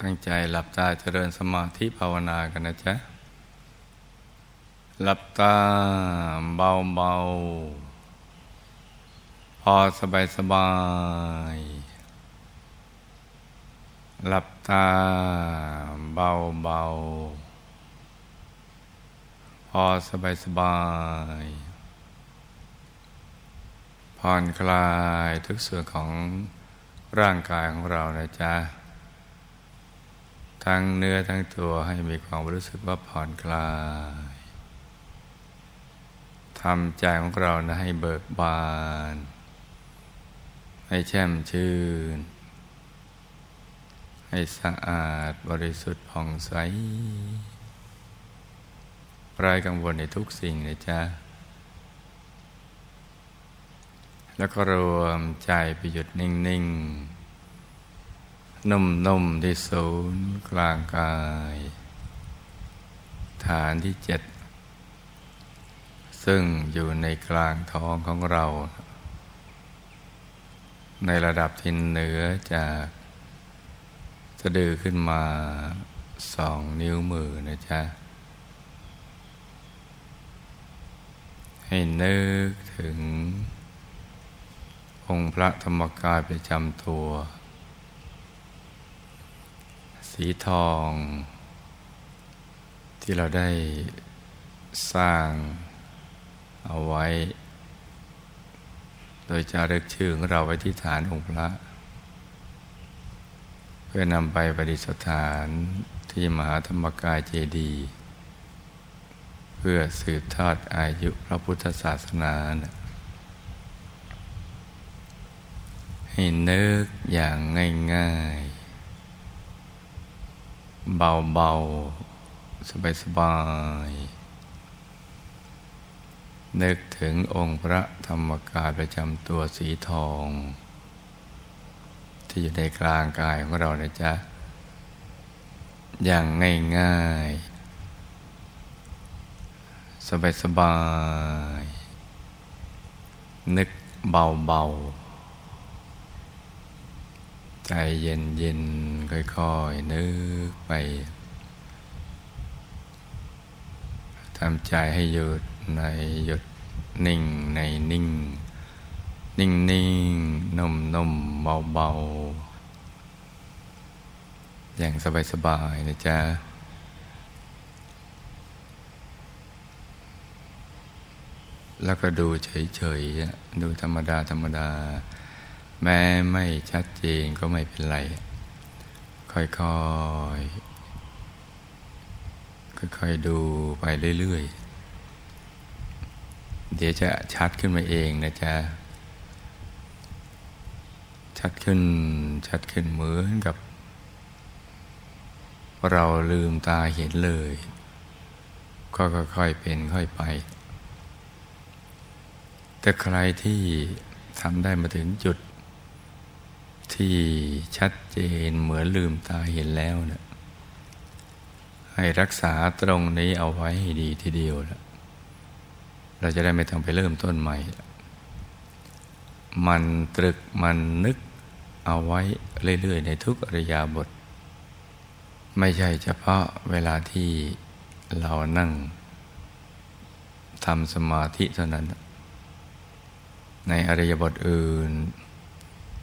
ตั้งใจหลับตาเจริญสมาธิภาวนากันนะจ๊ะ หลับตาเบาเบาพอสบายสบาย หลับตาเบาเบาพอสบายสบายผ่อนคลายทุกส่วนของร่างกายของเรานะจ๊ะ ทั้งเนื้อทั้งตัวให้มีความรู้สึกว่าผ่อนคลายทำใจของเรานะให้เบิกบาน ให้แช่มชื่น ให้สะอาดบริสุทธิ์ผ่องใสไร้กังวลในทุกสิ่งนะจ๊ะ แล้วก็รวมใจไปหยุดนิ่ง ๆ นุ่มๆที่ศูนย์กลางกาย ฐานที่เจ็ด ซึ่งอยู่ในกลางท้องของเรา ในระดับที่เหนือจากสะดือขึ้นมาสองนิ้วมือนะจ๊ะ ให้นึกถึงองค์พระธรรมกายประจำตัว สีทอง ที่เราได้สร้างเอาไว้ โดยจะเรึกชื่อของเราไว้ที่ฐานองค์พระ เพื่อนำไปประดิษฐานที่มหาธรรมกายเจดีย์เพื่อสืบทอดอายุพระพุทธศาสนานะให้นึกอย่างง่าย ๆเบาๆสบายๆนึกถึงองค์พระธรรมกายประจำตัวสีทอง ที่อยู่ในกลางกายของเรานะจ๊ะ อย่างง่ายๆ สบายๆนึกเบาๆ ใจเย็นเย็น ค่อยๆ นึกไปทำใจให้หยุดในหยุดนิ่งในนิ่ง นิ่งนิ่งนุ่มนุ่มเบาเบาอย่างสบายสบายนะจ๊ะแล้วก็ดูเฉยๆ ดูธรรมดาธรรมดา แม้ไม่ชัดเจนก็ไม่เป็นไร ค่อยๆ ค่อยๆ ดูไปเรื่อยๆ เดี๋ยวจะชัดขึ้นมาเองนะจ๊ะ ชัดขึ้น ชัดขึ้นเหมือนกับ เราลืมตาเห็นเลยค่อยๆ เป็นค่อยไป แต่ใครที่ทำได้มาถึงจุด ที่ชัดเจนเหมือนลืมตาเห็นแล้วนะให้รักษาตรงนี้เอาไว้ให้ดีทีเดียวนะเราจะได้ไม่ต้องไปเริ่มต้นใหม่ มันตรึกมันนึกเอาไว้เรื่อย ๆ ในทุกอริยาบท ไม่ใช่เฉพาะเวลาที่เรานั่งทำสมาธิเท่านั้น ในอริยบทอื่น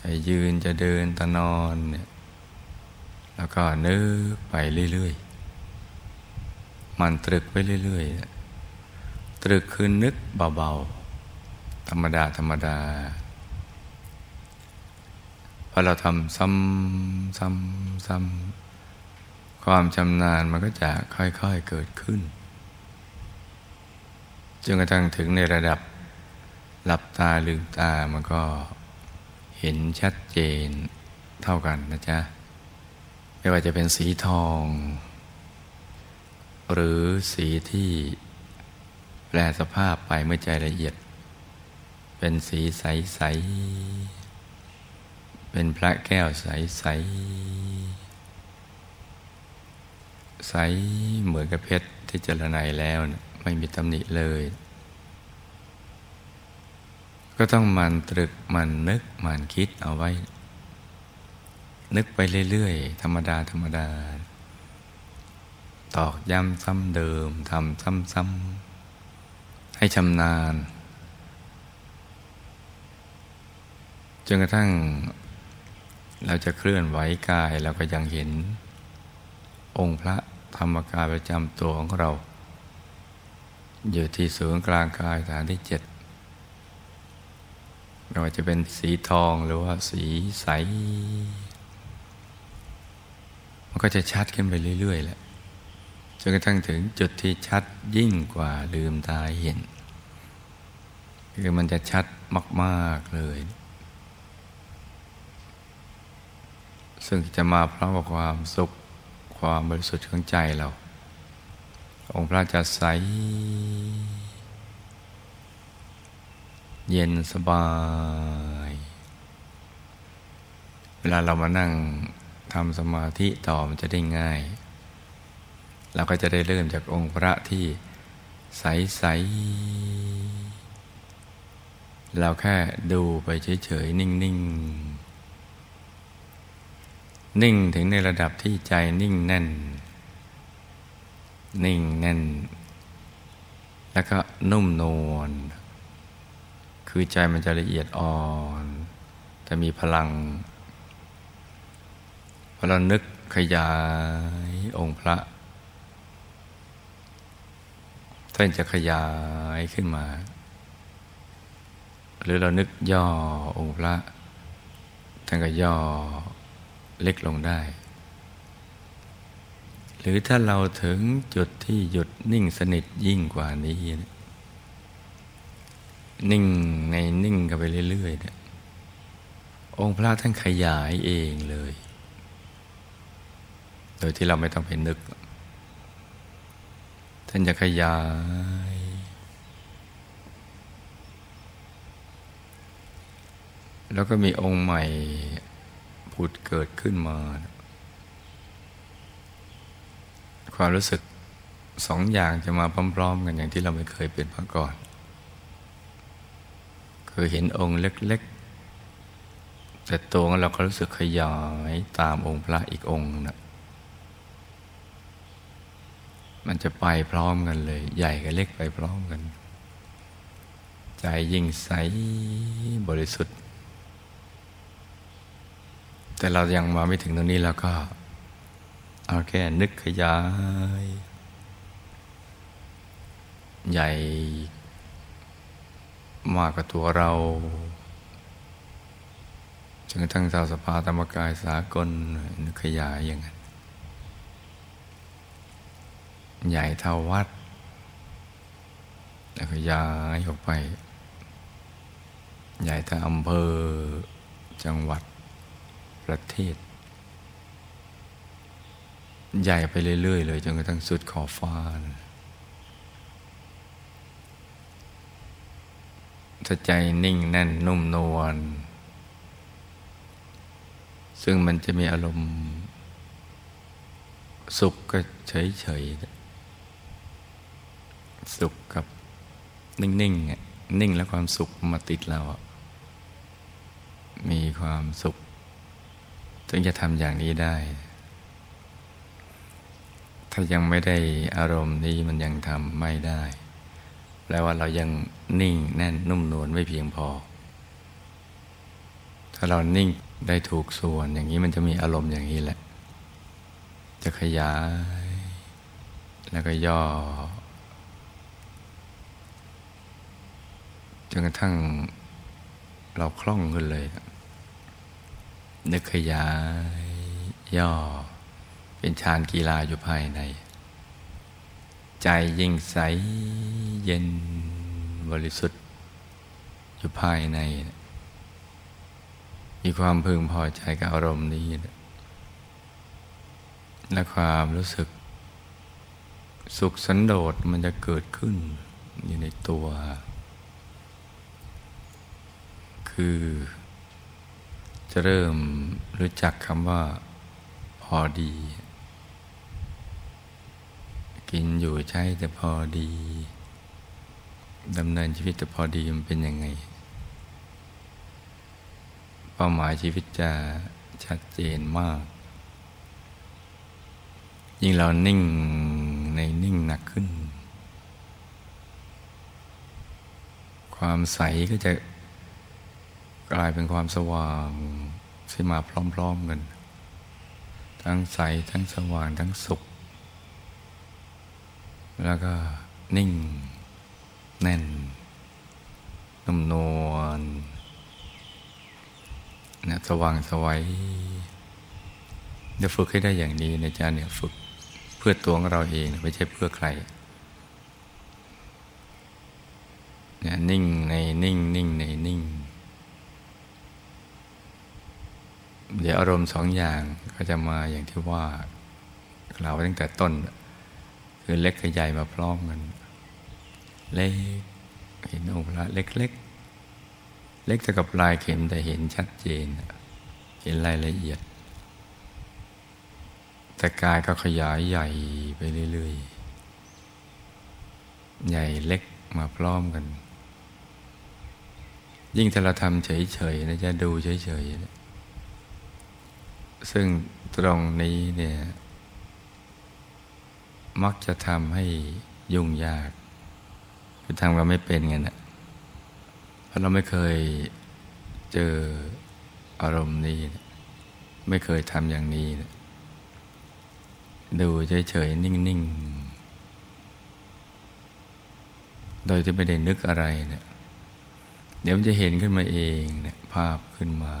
จะยืนจะเดินจะนอนเนี่ยแล้วก็นึกไปเรื่อยๆ มันตรึกไปเรื่อยๆ ตรึกคือนึกเบาๆ ธรรมดาธรรมดาพอเราทำซ้ำซ้ำซ้ำความชำนาญมันก็จะค่อยๆเกิดขึ้นจนกระทั่งถึงในระดับหลับตาลืมตามันก็ เห็นชัดเจนเท่ากันนะจ๊ะ ไม่ว่าจะเป็นสีทอง หรือสีที่แปลสภาพไปเมื่อใจละเอียด เป็นสีใส ๆ เป็นพระแก้วใส ๆ ใสเหมือนกับเพชรที่เจรไนแล้ว ไม่มีตำหนิเลย ก็ต้องมันตรึกมันนึกมันคิดเอาไว้ นึกไปเรื่อยๆ ธรรมดาธรรมดา ตอกย้ำซ้ำเดิมทำซ้ำๆให้ชำนาญจนกระทั่ง เราจะเคลื่อนไหวกายเราก็ยังเห็น องค์พระธรรมกายประจำตัวของเรา อยู่ที่ศูนย์กลางกายฐานที่เจ็ด ไม่ว่าจะเป็นสีทองหรือว่าสีใส มันก็จะชัดขึ้นไปเรื่อย ๆ แหละจนกระทั่งถึงจุดที่ชัดยิ่งกว่าลืมตาเห็น คือมันจะชัดมาก ๆ เลย ซึ่งจะมาพร้อมกับความสุขความบริสุทธิ์ของใจเรา องค์พระจะใส เย็นสบาย เวลาเรามานั่งทำสมาธิต่อมันจะได้ง่าย เราก็จะได้เริ่มจากองค์พระที่ใสๆเราแค่ดูไปเฉยๆ นิ่งๆนิ่งถึงในระดับที่ใจนิ่งแน่น นิ่งแน่น แล้วก็นุ่มนวล คือใจมันจะละเอียดอ่อนแต่มีพลังพอเรานึกขยายองค์พระท่านจะขยายขึ้นมา หรือเรานึกย่อองค์พระท่านก็ย่อเล็กลงได้ หรือถ้าเราถึงจุดที่หยุดนิ่งสนิทยิ่งกว่านี้นิ่ นิ่งในนิ่งกันไปเรื่อยๆเนี่ยองค์พระท่านขยายเองเลย โดยที่เราไม่ต้องไปนึก ท่านจะขยาย แล้วก็มีองค์ใหม่ผุดเกิดขึ้นมา ความรู้สึกสองอย่างจะมาพร้อมๆกันอย่างที่เราไม่เคยเป็นมาก่อน คือเห็นองค์เล็ก ๆ แต่ตัวเราก็รู้สึกขยายตามองค์พระอีกองค์นะมันจะไปพร้อมกันเลย ใหญ่กับเล็กไปพร้อมกัน ใจยิ่งใสบริสุทธิ์ แต่เรายังมาไม่ถึงตรงนี้แล้วก็เอาแค่นึกขยาย ใหญ่ มากกว่าตัวเราจนกระทั่งสาวสภาธรรมกายสากลขยายอย่างนั้นใหญ่เท่าวัด แล้วขยายออกไป ใหญ่เท่าอำเภอ จังหวัด ประเทศ ใหญ่ไปเรื่อย ๆ เลยจนกระทั่งสุดขอบฟ้านะ ถ้าใจนิ่งแน่นนุ่มนวลซึ่งมันจะมีอารมณ์ สุขก็เฉยเฉยสุขกับนิ่งนิ่งนิ่งแล้วความสุขมาติดเรา มีความสุขถึงจะทำอย่างนี้ได้ ถ้ายังไม่ได้อารมณ์นี้มันยังทำไม่ได้ แปลว่าเรายังนิ่งแน่นนุ่มนวลไม่เพียงพอ ถ้าเรานิ่งได้ถูกส่วนอย่างนี้มันจะมีอารมณ์อย่างนี้แหละ จะขยาย แล้วก็ย่อจนกระทั่งเราคล่องขึ้นเลย นึกขยาย ย่อ เป็นฌานกีฬาอยู่ภายใน ใจยิ่งใสเย็นบริสุทธิ์ อยู่ภายใน มีความพึงพอใจกับอารมณ์นี้ และความรู้สึก สุขสันโดษมันจะเกิดขึ้นอยู่ในตัว คือจะเริ่มรู้จักคำว่าพอดี กินอยู่ใช้แต่พอดีดำเนินชีวิตแต่พอดีมันเป็นยังไง เป้าหมายชีวิตจะชัดเจนมาก ยิ่งเรานิ่งในนิ่งหนักขึ้น ความใสก็จะกลายเป็นความสว่างที่มาพร้อม ๆกัน ทั้งใสทั้งสว่างทั้งสุข แล้วก็นิ่ง แน่นนุ่มนวลนะสว่างสวัยจะฝึกให้ได้อย่างนี้นะจ๊ะเนี่ยฝึกเพื่อตัวของเราเองไม่ใช่เพื่อใครเนี่ยนิ่งในนิ่งนิ่งในนิ่ง เดี๋ยวอารมณ์สองอย่างก็จะมาอย่างที่ว่าเราตั้งแต่ต้น คือเล็กกับใหญ่มาพร้อมกัน เล็กเห็นองค์พระเล็กเล็กเล็กเท่ากับลายเข็มแต่เห็นชัดเจน เห็นรายละเอียด แต่กายก็ขยายใหญ่ไปเรื่อยๆ ใหญ่เล็กมาพร้อมกัน ยิ่งถ้าเราทำเฉยๆนะจะดูเฉยๆซึ่งตรงนี้เนี่ย มักจะทำให้ยุ่งยาก คือทำเราไม่เป็นไงนะเพราะเราไม่เคยเจออารมณ์นี้ไม่เคยทำอย่างนี้ดูเฉยๆนิ่งๆ โดยที่ไม่ได้นึกอะไรเนี่ยเดี๋ยวมันจะเห็นขึ้นมาเองเนี่ยภาพขึ้นมา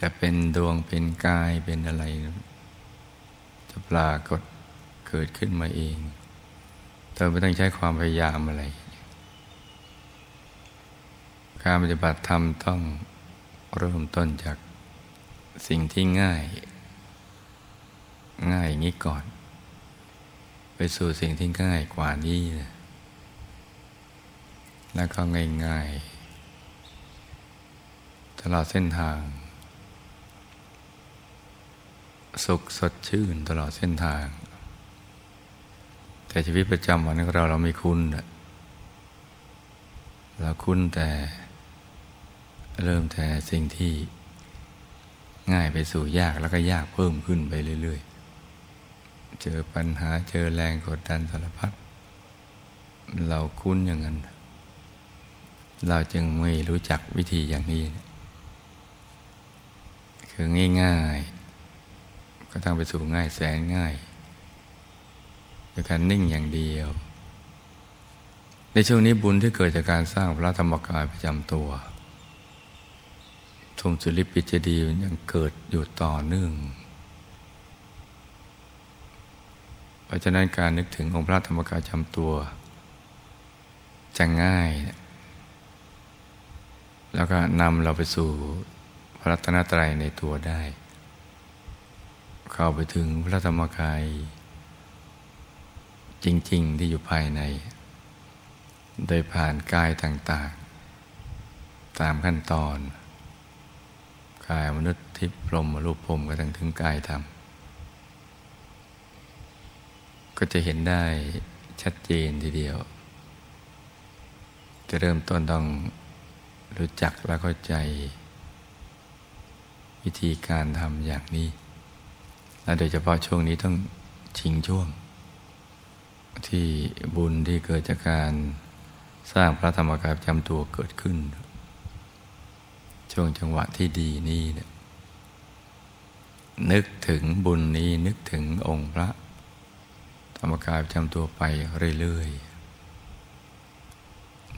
จะเป็นดวงเป็นกายเป็นอะไร จะปรากฏเกิดขึ้นมาเอง เธอไม่ต้องใช้ความพยายามอะไร การปฏิบัติธรรมต้องเริ่มต้นจากสิ่งที่ง่าย ง่ายอย่างนี้ก่อน ไปสู่สิ่งที่ง่ายกว่านี้นะแล้วก็ง่ายๆตลอดเส้นทาง สุขสดชื่นตลอดเส้นทาง แต่ชีวิตประจำวันของเราเราไม่คุ้นเราคุ้นแต่เริ่มแต่สิ่งที่ง่ายไปสู่ยากแล้วก็ยากเพิ่มขึ้นไปเรื่อย ๆ เจอปัญหาเจอแรงกดดันสารพัดเราคุ้นอย่างนั้น เราจึงไม่รู้จักวิธีอย่างนี้ คือง่าย ๆ ก็ต้งไปสู่ง่ายแสนง่ายโดยการนิ่งอย่างเดียว ในช่วงนี้บุญที่เกิดจากการสร้างพระธรรมกายประจำตัวทุมสุริปิจดียังเกิดอยู่ต่อเนื่อง เพราะฉะนั้นการนึกถึงองค์พระธรรมกายจำตัว จะง่าย แล้วก็นำเราไปสู่พระรัตนตรัยในตัวได้ เข้าไปถึงพระธรรมกาย จริง ๆ ที่อยู่ภายใน โดยผ่านกายต่างๆ ตามขั้นตอน กายมนุษย์ทิพย์พรหมรูปพรมก็ทั้งถึงกายธรรม ก็จะเห็นได้ชัดเจนทีเดียว จะเริ่มต้นต้องรู้จักและเข้าใจ วิธีการทำอย่างนี้ โดยเฉพาะช่วงนี้ต้องชิงช่วง ที่บุญที่เกิดจากการสร้างพระธรรมกายประจำตัวเกิดขึ้น ช่วงจังหวะที่ดีนี้เนี่ยนึกถึงบุญนี้นึกถึงองค์พระ ธรรมกายประจำตัวไปเรื่อยๆ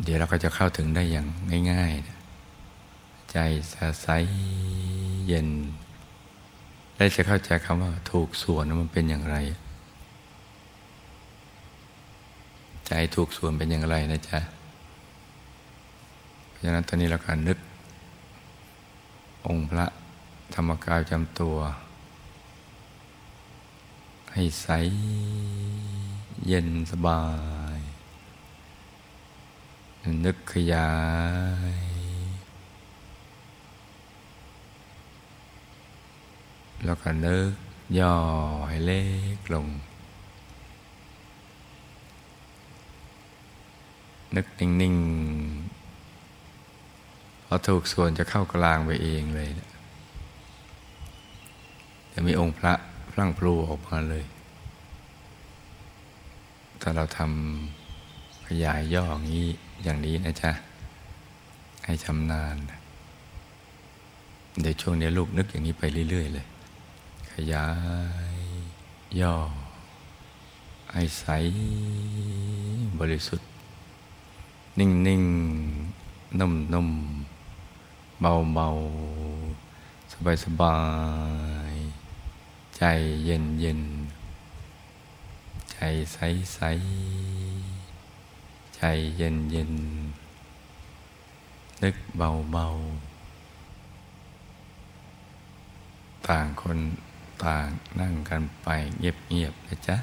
เดี๋ยวเราก็จะเข้าถึงได้อย่างง่ายๆ ใจใสเย็น และจะเข้าใจคำว่าถูกส่วนมันเป็นอย่างไร ใจถูกส่วนเป็นอย่างไรนะจ๊ะเพราะฉะนั้นตอนนี้เราการนึก องค์พระธรรมกายจำตัว ให้ใสเย็นสบาย นึกขยาย แล้วก็นึกย่อให้เล็กลง นึกนิ่งๆพอถูกส่วนจะเข้ากลางไปเองเลย จะมีองค์พระพลั่งพลูออกมาเลยถ้าเราทำขยายย่ออย่างนี้อย่างนี้นะจ๊ะ ให้ชำนาญเดี๋ยวช่วงนี้ลูกนึกอย่างนี้ไปเรื่อย ๆ เลย ยาย ย่อ ให้ใสบริสุทธิ์ นิ่งๆนุ่มๆเบาๆสบายๆใจเย็นเย็นใจใสใสใจเย็นเย็นนึกเบาเบาต่างคน ต่าง นั่งกันไปเงียบๆนะจ๊ะ